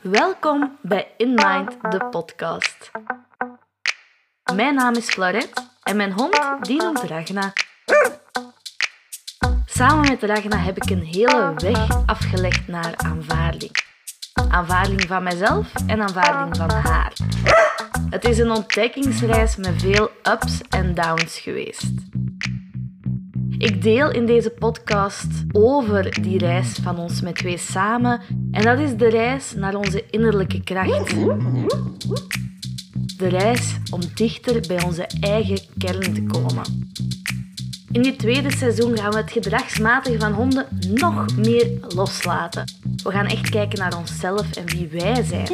Welkom bij In Mind, de podcast. Mijn naam is Florette en mijn hond die noemt Ragna. Samen met Ragna heb ik een hele weg afgelegd naar aanvaarding. Aanvaarding van mezelf en aanvaarding van haar. Het is een ontdekkingsreis met veel ups en downs geweest. Ik deel in deze podcast over die reis van ons met twee samen en dat is de reis naar onze innerlijke kracht. De reis om dichter bij onze eigen kern te komen. In dit tweede seizoen gaan we het gedragsmatige van honden nog meer loslaten. We gaan echt kijken naar onszelf en wie wij zijn.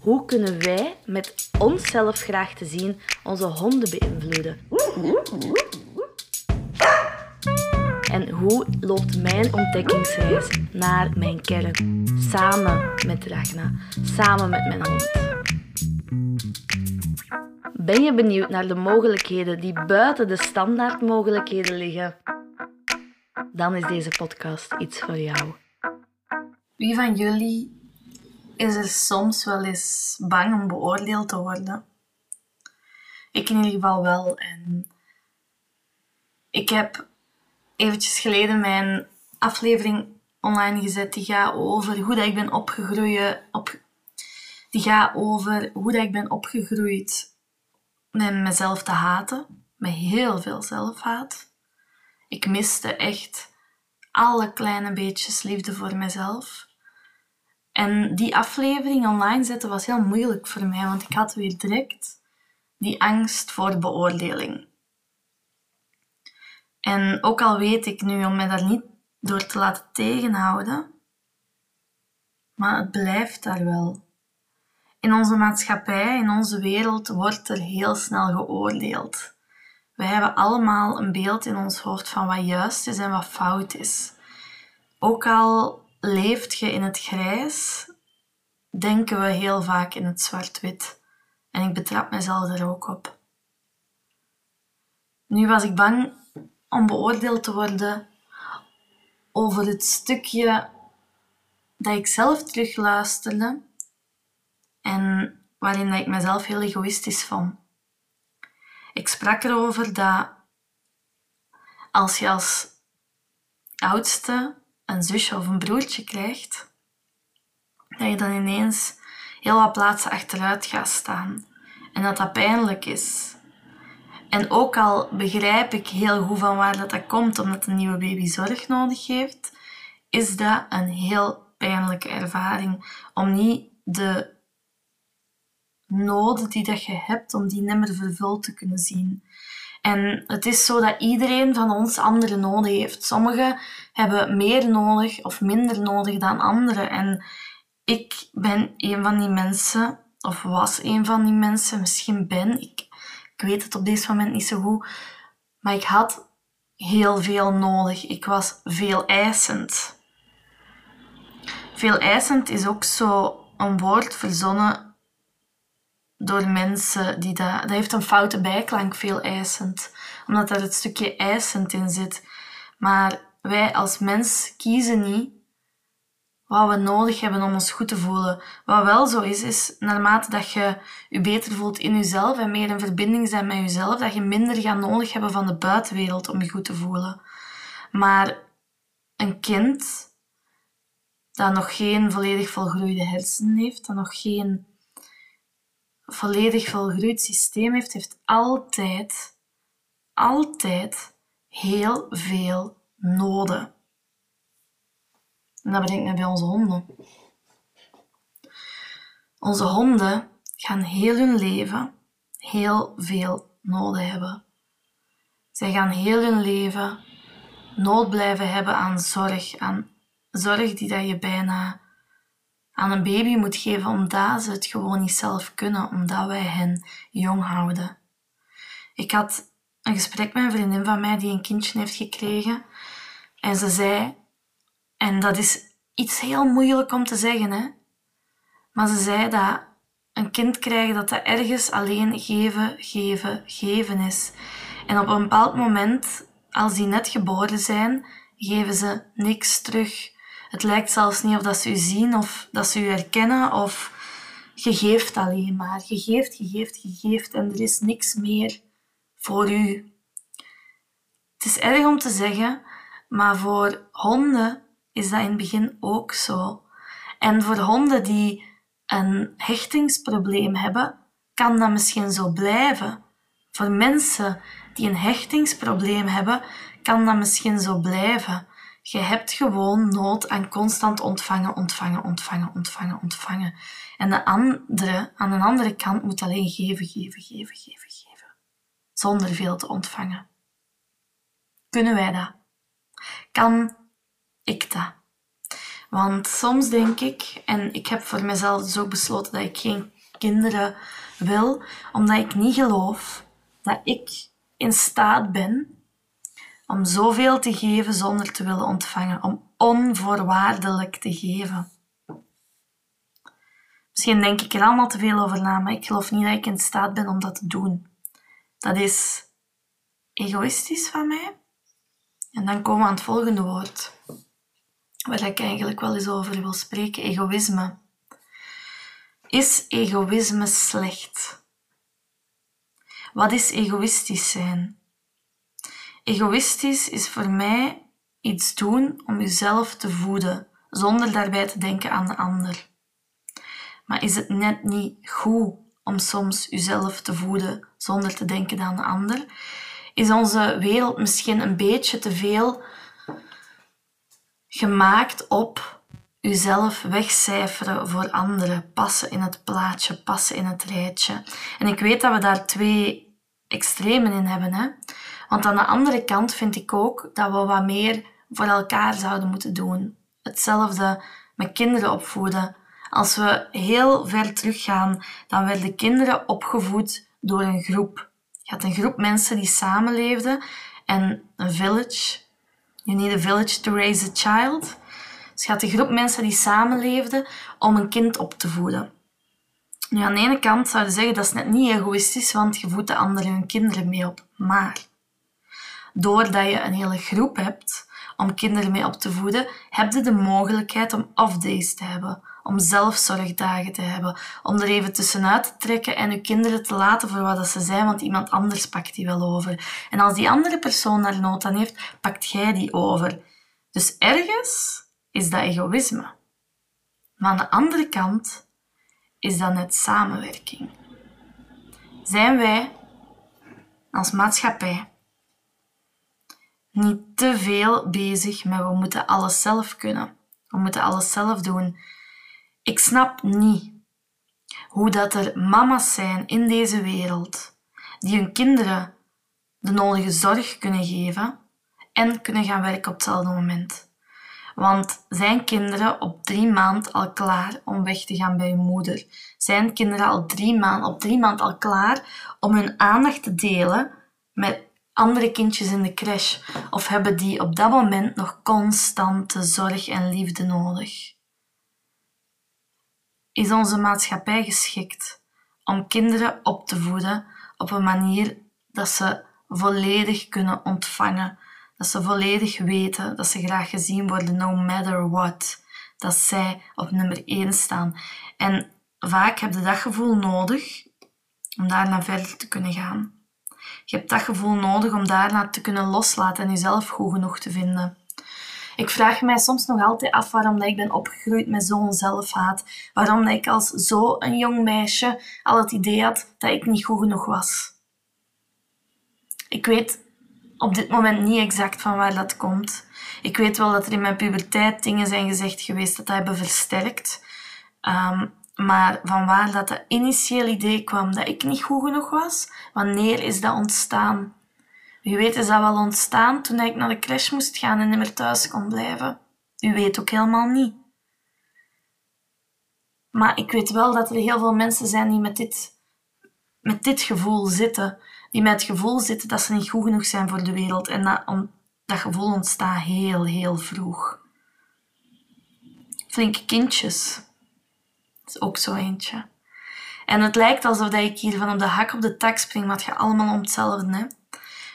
Hoe kunnen wij met onszelf graag te zien onze honden beïnvloeden? En hoe loopt mijn ontdekkingsreis naar mijn kern? Samen met Ragna, samen met mijn hond. Ben je benieuwd naar de mogelijkheden die buiten de standaardmogelijkheden liggen? Dan is deze podcast iets voor jou. Wie van jullie is er soms wel eens bang om beoordeeld te worden? Ik in ieder geval wel. En ik heb eventjes geleden mijn aflevering online gezet die gaat over hoe dat ik ben opgegroeid. Op, die gaat over hoe dat ik ben opgegroeid met mezelf te haten. Met heel veel zelfhaat. Ik miste echt alle kleine beetjes liefde voor mezelf. En die aflevering online zetten was heel moeilijk voor mij, want ik had weer direct die angst voor beoordeling. En ook al weet ik nu om me daar niet door te laten tegenhouden, maar het blijft daar wel. In onze maatschappij, in onze wereld, wordt er heel snel geoordeeld. We hebben allemaal een beeld in ons hoofd van wat juist is en wat fout is. Ook al leeft je in het grijs, denken we heel vaak in het zwart-wit. En ik betrap mezelf er ook op. Nu was ik bang om beoordeeld te worden over het stukje dat ik zelf terugluisterde en waarin ik mezelf heel egoïstisch vond. Ik sprak erover dat als je als oudste een zusje of een broertje krijgt, dat je dan ineens heel wat plaatsen achteruit gaat staan en dat dat pijnlijk is. En ook al begrijp ik heel goed van waar dat, dat komt, omdat een nieuwe baby zorg nodig heeft, is dat een heel pijnlijke ervaring om niet de noden die dat je hebt, om die nimmer vervuld te kunnen zien. En het is zo dat iedereen van ons andere noden heeft. Sommigen hebben meer nodig of minder nodig dan anderen. En ik ben een van die mensen, of was een van die mensen, misschien ben ik. Ik weet het op dit moment niet zo goed. Maar ik had heel veel nodig. Ik was veel eisend. Veel eisend is ook zo een woord verzonnen door mensen die dat... Dat heeft een foute bijklank, veel eisend. Omdat er het stukje eisend in zit. Maar wij als mens kiezen niet wat we nodig hebben om ons goed te voelen. Wat wel zo is, is naarmate dat je je beter voelt in jezelf en meer in verbinding zijn met jezelf, dat je minder gaat nodig hebben van de buitenwereld om je goed te voelen. Maar een kind dat nog geen volledig volgroeide hersenen heeft, dat nog geen volledig volgroeid systeem heeft, heeft altijd, altijd heel veel noden. En dat brengt me bij onze honden. Onze honden gaan heel hun leven heel veel noden hebben. Zij gaan heel hun leven nood blijven hebben aan zorg, aan zorg die dat je bijna aan een baby moet geven omdat ze het gewoon niet zelf kunnen, omdat wij hen jong houden. Ik had een gesprek met een vriendin van mij die een kindje heeft gekregen en ze zei, en dat is iets heel moeilijk om te zeggen, hè, maar ze zei dat een kind krijgen dat dat ergens alleen geven, geven, geven is. En op een bepaald moment, als die net geboren zijn, geven ze niks terug Het lijkt zelfs niet of dat ze u zien of dat ze u herkennen of je geeft alleen maar. Je geeft, je geeft, je geeft en er is niks meer voor u. Het is erg om te zeggen, maar voor honden is dat in het begin ook zo. En voor honden die een hechtingsprobleem hebben, kan dat misschien zo blijven. Voor mensen die een hechtingsprobleem hebben, kan dat misschien zo blijven. Je hebt gewoon nood aan constant ontvangen, ontvangen, ontvangen, ontvangen, ontvangen. En de andere, aan de andere kant moet alleen geven, geven, geven, geven, geven. Zonder veel te ontvangen. Kunnen wij dat? Kan ik dat? Want soms denk ik, en ik heb voor mezelf dus ook besloten dat ik geen kinderen wil, omdat ik niet geloof dat ik in staat ben om zoveel te geven zonder te willen ontvangen, om onvoorwaardelijk te geven. Misschien denk ik er allemaal te veel over na, maar ik geloof niet dat ik in staat ben om dat te doen. Dat is egoïstisch van mij. En dan komen we aan het volgende woord, waar ik eigenlijk wel eens over wil spreken: egoïsme. Is egoïsme slecht? Wat is egoïstisch zijn? Egoïstisch is voor mij iets doen om jezelf te voeden, zonder daarbij te denken aan de ander. Maar is het net niet goed om soms jezelf te voeden zonder te denken aan de ander? Is onze wereld misschien een beetje te veel gemaakt op uzelf wegcijferen voor anderen, passen in het plaatje, passen in het rijtje. En ik weet dat we daar twee extremen in hebben. Hè? Want aan de andere kant vind ik ook dat we wat meer voor elkaar zouden moeten doen. Hetzelfde met kinderen opvoeden. Als we heel ver teruggaan, dan werden kinderen opgevoed door een groep. Je had een groep mensen die samenleefden en een village. You need a village to raise a child. Dus had een groep mensen die samenleefden om een kind op te voeden. Nu, aan de ene kant zou je zeggen dat is net niet egoïstisch, want je voedt de anderen hun kinderen mee op. Maar doordat je een hele groep hebt om kinderen mee op te voeden, heb je de mogelijkheid om off-days te hebben, om zelfzorgdagen te hebben, om er even tussenuit te trekken en je kinderen te laten voor wat ze zijn, want iemand anders pakt die wel over. En als die andere persoon daar nood aan heeft, pakt jij die over. Dus ergens is dat egoïsme. Maar aan de andere kant is dat net samenwerking. Zijn wij als maatschappij niet te veel bezig met we moeten alles zelf kunnen. We moeten alles zelf doen. Ik snap niet hoe dat er mama's zijn in deze wereld die hun kinderen de nodige zorg kunnen geven en kunnen gaan werken op hetzelfde moment. Want zijn kinderen op drie maand al klaar om weg te gaan bij hun moeder? Zijn kinderen al drie maand, op drie maand al klaar om hun aandacht te delen met andere kindjes in de crash? Of hebben die op dat moment nog constante zorg en liefde nodig? Is onze maatschappij geschikt om kinderen op te voeden op een manier dat ze volledig kunnen ontvangen, dat ze volledig weten dat ze graag gezien worden, no matter what, dat zij op nummer 1 staan. En vaak heb je dat gevoel nodig om daarna verder te kunnen gaan. Je hebt dat gevoel nodig om daarna te kunnen loslaten en jezelf goed genoeg te vinden. Ik vraag mij soms nog altijd af waarom dat ik ben opgegroeid met zo'n zelfhaat. Waarom dat ik als zo'n jong meisje al het idee had dat ik niet goed genoeg was. Ik weet op dit moment niet exact van waar dat komt. Ik weet wel dat er in mijn puberteit dingen zijn gezegd geweest dat dat hebben versterkt. Um, maar van waar dat initiële idee kwam dat ik niet goed genoeg was, wanneer is dat ontstaan? Wie weet is dat wel ontstaan toen ik naar de crash moest gaan en niet meer thuis kon blijven. U weet ook helemaal niet. Maar ik weet wel dat er heel veel mensen zijn die met dit, met dit gevoel zitten. Die met het gevoel zitten dat ze niet goed genoeg zijn voor de wereld. En dat, dat gevoel ontstaat heel, heel vroeg. Flinke kindjes is ook zo eentje. En het lijkt alsof dat ik hier van op de hak op de tak spring, maar het gaat allemaal om hetzelfde. Hè?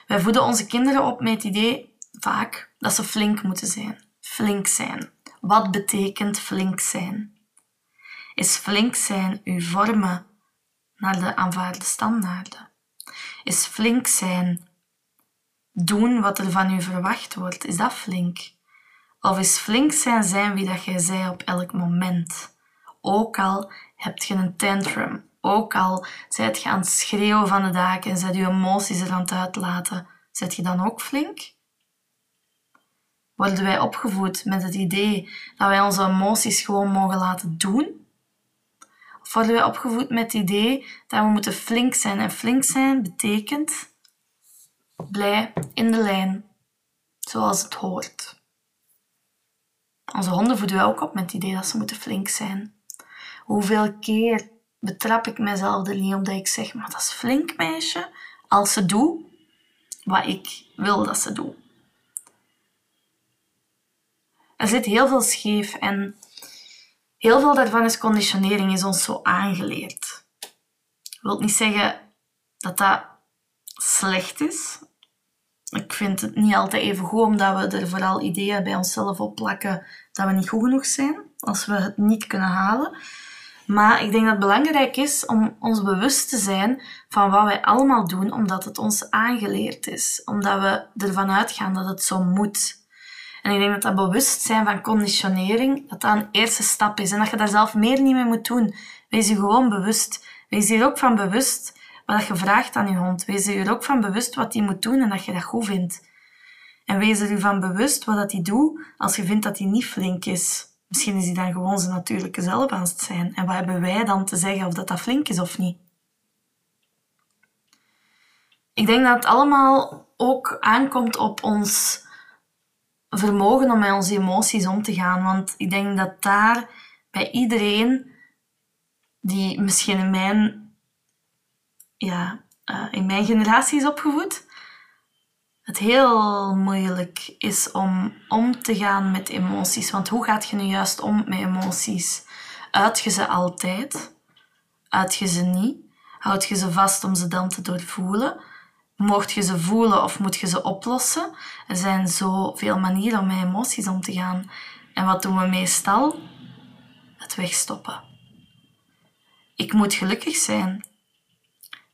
Wij voeden onze kinderen op met het idee, vaak, dat ze flink moeten zijn. Flink zijn. Wat betekent flink zijn? Is flink zijn uw vormen naar de aanvaarde standaarden? Is flink zijn doen wat er van u verwacht wordt? Is dat flink? Of is flink zijn zijn wie dat jij zei op elk moment? Ook al heb je een tantrum, ook al zijt je aan schreeuwen van de daken en zet je emoties er aan het uitlaten, zet je dan ook flink? Worden wij opgevoed met het idee dat wij onze emoties gewoon mogen laten doen? Of worden wij opgevoed met het idee dat we moeten flink zijn? En flink zijn betekent blij in de lijn, zoals het hoort. Onze honden voeden wij ook op met het idee dat ze moeten flink zijn. Hoeveel keer betrap ik mezelf er niet op dat ik zeg, maar dat is flink meisje, als ze doet wat ik wil dat ze doet. Er zit heel veel scheef en heel veel daarvan is conditionering, is ons zo aangeleerd. Ik wil niet zeggen dat dat slecht is. Ik vind het niet altijd even goed, omdat we er vooral ideeën bij onszelf op plakken dat we niet goed genoeg zijn als we het niet kunnen halen. Maar ik denk dat het belangrijk is om ons bewust te zijn van wat wij allemaal doen, omdat het ons aangeleerd is. Omdat we ervan uitgaan dat het zo moet. En ik denk dat dat bewustzijn van conditionering, dat dat een eerste stap is. En dat je daar zelf meer niet mee moet doen. Wees je gewoon bewust. Wees je er ook van bewust wat je vraagt aan je hond. Wees je er ook van bewust wat hij moet doen en dat je dat goed vindt. En wees er van bewust wat hij doet als je vindt dat hij niet flink is. Misschien is hij dan gewoon zijn natuurlijke zelf aan het zijn. En wat hebben wij dan te zeggen of dat dat flink is of niet? Ik denk dat het allemaal ook aankomt op ons vermogen om met onze emoties om te gaan. Want ik denk dat daar bij iedereen die misschien in mijn, ja, uh, in mijn generatie is opgevoed, het heel moeilijk is om om te gaan met emoties. Want hoe gaat je nu juist om met emoties? Uit je ze altijd? Uit je ze niet? Houd je ze vast om ze dan te doorvoelen? Mocht je ze voelen of moet je ze oplossen? Er zijn zoveel manieren om met emoties om te gaan. En wat doen we meestal? Het wegstoppen. Ik moet gelukkig zijn.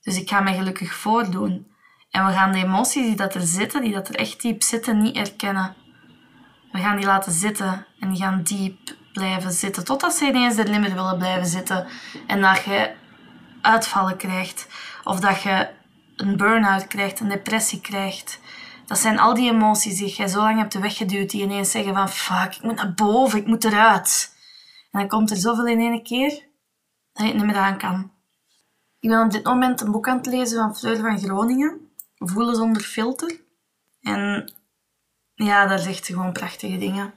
Dus ik ga me gelukkig voordoen. En we gaan de emoties die dat er zitten, die dat er echt diep zitten, niet erkennen. We gaan die laten zitten en die gaan diep blijven zitten. Totdat ze ineens er niet meer willen blijven zitten. En dat je uitvallen krijgt. Of dat je een burn-out krijgt, een depressie krijgt. Dat zijn al die emoties die je zo lang hebt weggeduwd, die ineens zeggen van fuck, ik moet naar boven, ik moet eruit. En dan komt er zoveel in één keer dat je het niet meer aan kan. Ik ben op dit moment een boek aan het lezen van Fleur van Groningen. Voelen zonder filter. En ja, daar zegt ze gewoon prachtige dingen.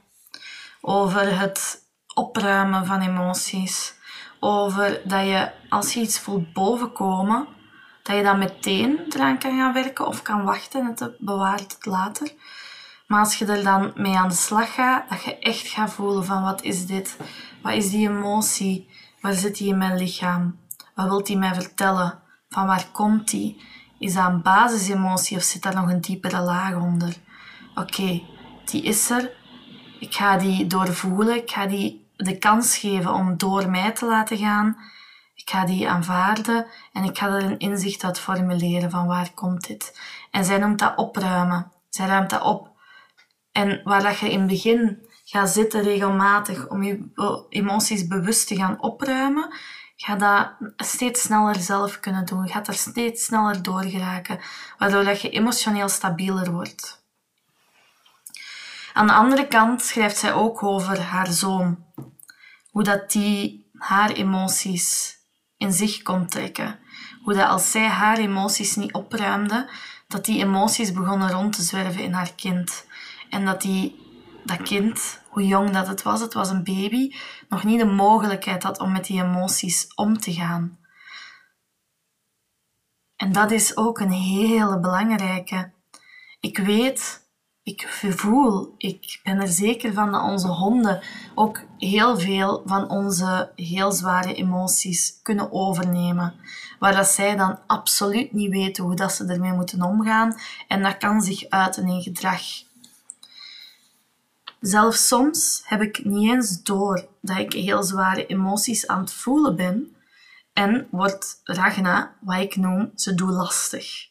Over het opruimen van emoties. Over dat je, als je iets voelt bovenkomen, dat je dan meteen eraan kan gaan werken of kan wachten en het bewaart het later. Maar als je er dan mee aan de slag gaat, dat je echt gaat voelen van wat is dit? Wat is die emotie? Waar zit die in mijn lichaam? Wat wil die mij vertellen? Van waar komt die? Is dat een basisemotie of zit daar nog een diepere laag onder? Oké, die is er. Ik ga die doorvoelen. Ik ga die de kans geven om door mij te laten gaan. Ik ga die aanvaarden en ik ga er een inzicht uit formuleren van waar komt dit. En zij noemt dat opruimen. Zij ruimt dat op. En waar dat je in het begin gaat zitten regelmatig om je emoties bewust te gaan opruimen, ga dat steeds sneller zelf kunnen doen. Je gaat er steeds sneller door geraken, waardoor dat je emotioneel stabieler wordt. Aan de andere kant schrijft zij ook over haar zoon. Hoe dat die haar emoties in zich kon trekken. Hoe dat als zij haar emoties niet opruimde, dat die emoties begonnen rond te zwerven in haar kind. En dat die, dat kind, hoe jong dat het was, het was een baby, nog niet de mogelijkheid had om met die emoties om te gaan. En dat is ook een hele belangrijke. Ik weet ik voel, ik ben er zeker van dat onze honden ook heel veel van onze heel zware emoties kunnen overnemen. Waar dat zij dan absoluut niet weten hoe dat ze ermee moeten omgaan. En dat kan zich uiten in gedrag. Zelfs soms heb ik niet eens door dat ik heel zware emoties aan het voelen ben en wordt Ragna, wat ik noem, ze doet lastig.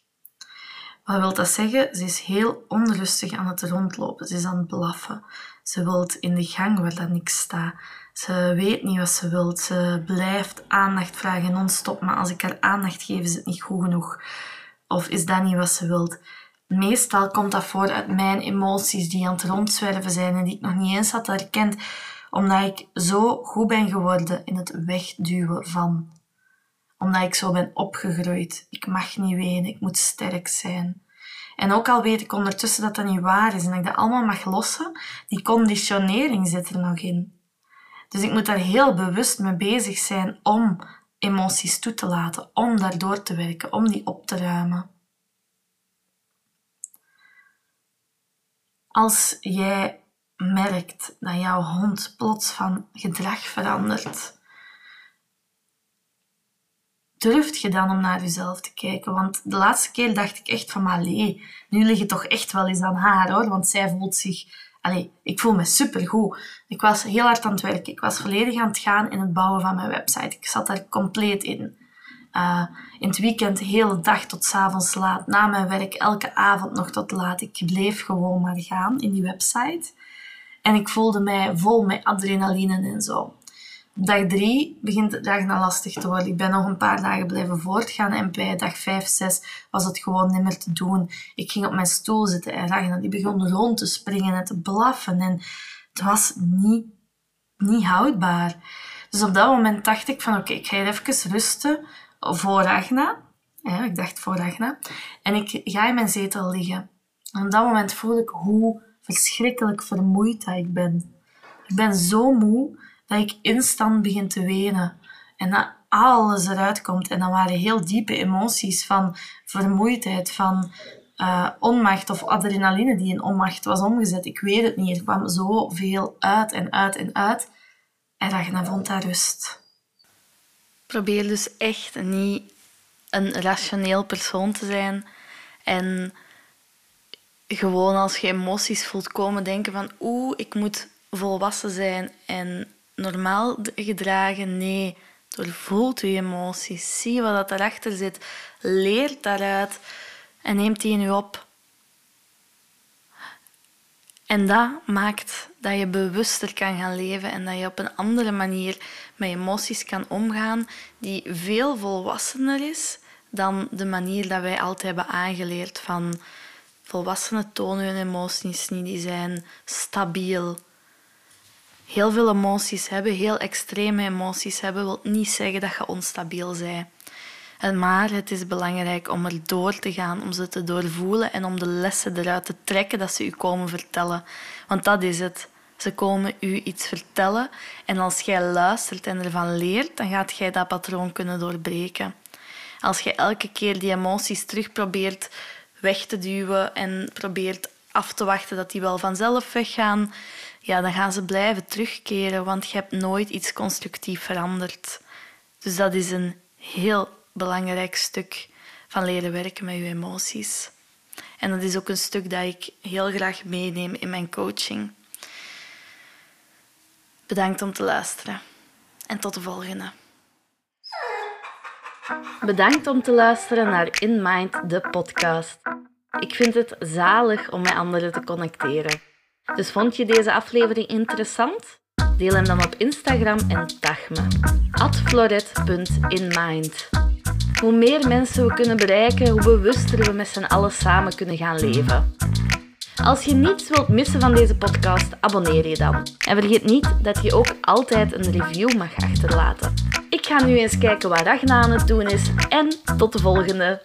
Wat wil dat zeggen? Ze is heel onrustig aan het rondlopen. Ze is aan het blaffen. Ze wil in de gang waar dat niks staat. Ze weet niet wat ze wil. Ze blijft aandacht vragen non-stop. Maar als ik haar aandacht geef, is het niet goed genoeg. Of is dat niet wat ze wil? Meestal komt dat voor uit mijn emoties die aan het rondzwerven zijn en die ik nog niet eens had herkend, omdat ik zo goed ben geworden in het wegduwen van. Omdat ik zo ben opgegroeid. Ik mag niet wenen, ik moet sterk zijn. En ook al weet ik ondertussen dat dat niet waar is en dat ik dat allemaal mag lossen, die conditionering zit er nog in. Dus ik moet daar heel bewust mee bezig zijn om emoties toe te laten, om daardoor te werken, om die op te ruimen. Als jij merkt dat jouw hond plots van gedrag verandert, durft je dan om naar jezelf te kijken? Want de laatste keer dacht ik echt van, allee, nu ligt het toch echt wel eens aan haar hoor, want zij voelt zich, allee, ik voel me supergoed. Ik was heel hard aan het werken, ik was volledig aan het gaan in het bouwen van mijn website. Ik zat daar compleet in. Uh, in het weekend de hele dag tot avonds laat, na mijn werk elke avond nog tot laat. Ik bleef gewoon maar gaan in die website. En ik voelde mij vol met adrenaline en zo. Dag drie begint de dag nou lastig te worden. Ik ben nog een paar dagen blijven voortgaan en bij dag vijf, zes was het gewoon niet meer te doen. Ik ging op mijn stoel zitten en Ragnar die begon rond te springen en te blaffen en het was niet, niet houdbaar. Dus op dat moment dacht ik van oké, ik ga hier even rusten voor Ragna. Ja, ik dacht voor Ragna. En ik ga in mijn zetel liggen. En op dat moment voel ik hoe verschrikkelijk vermoeid dat ik ben. Ik ben zo moe dat ik instant begin te wenen. En dat alles eruit komt. En dan waren heel diepe emoties van vermoeidheid, van uh, onmacht of adrenaline die in onmacht was omgezet. Ik weet het niet. Er kwam zoveel uit en uit en uit. En Ragna vond daar rust. Probeer dus echt niet een rationeel persoon te zijn en gewoon als je emoties voelt komen denken van oeh, ik moet volwassen zijn en normaal gedragen. Nee, doorvoelt je emoties. Zie wat dat erachter zit. Leer daaruit en neemt die in je op. En dat maakt dat je bewuster kan gaan leven en dat je op een andere manier met emoties kan omgaan die veel volwassener is dan de manier dat wij altijd hebben aangeleerd van volwassenen tonen hun emoties niet, die zijn stabiel. Heel veel emoties hebben, heel extreme emoties hebben, wil niet zeggen dat je onstabiel bent. Maar het is belangrijk om er door te gaan, om ze te doorvoelen en om de lessen eruit te trekken dat ze u komen vertellen. Want dat is het. Ze komen u iets vertellen en als jij luistert en ervan leert, dan gaat jij dat patroon kunnen doorbreken. Als je elke keer die emoties terug probeert weg te duwen en probeert af te wachten dat die wel vanzelf weggaan, ja, dan gaan ze blijven terugkeren, want je hebt nooit iets constructief veranderd. Dus dat is een heel belangrijk stuk van leren werken met je emoties. En dat is ook een stuk dat ik heel graag meeneem in mijn coaching. Bedankt om te luisteren en tot de volgende. Bedankt om te luisteren naar In Mind, de podcast. Ik vind het zalig om met anderen te connecteren. Dus vond je deze aflevering interessant? Deel hem dan op Instagram en tag me. floret.inmind. Hoe meer mensen we kunnen bereiken, hoe bewuster we met z'n allen samen kunnen gaan leven. Als je niets wilt missen van deze podcast, abonneer je dan. En vergeet niet dat je ook altijd een review mag achterlaten. Ik ga nu eens kijken wat Ragna aan het doen is en tot de volgende!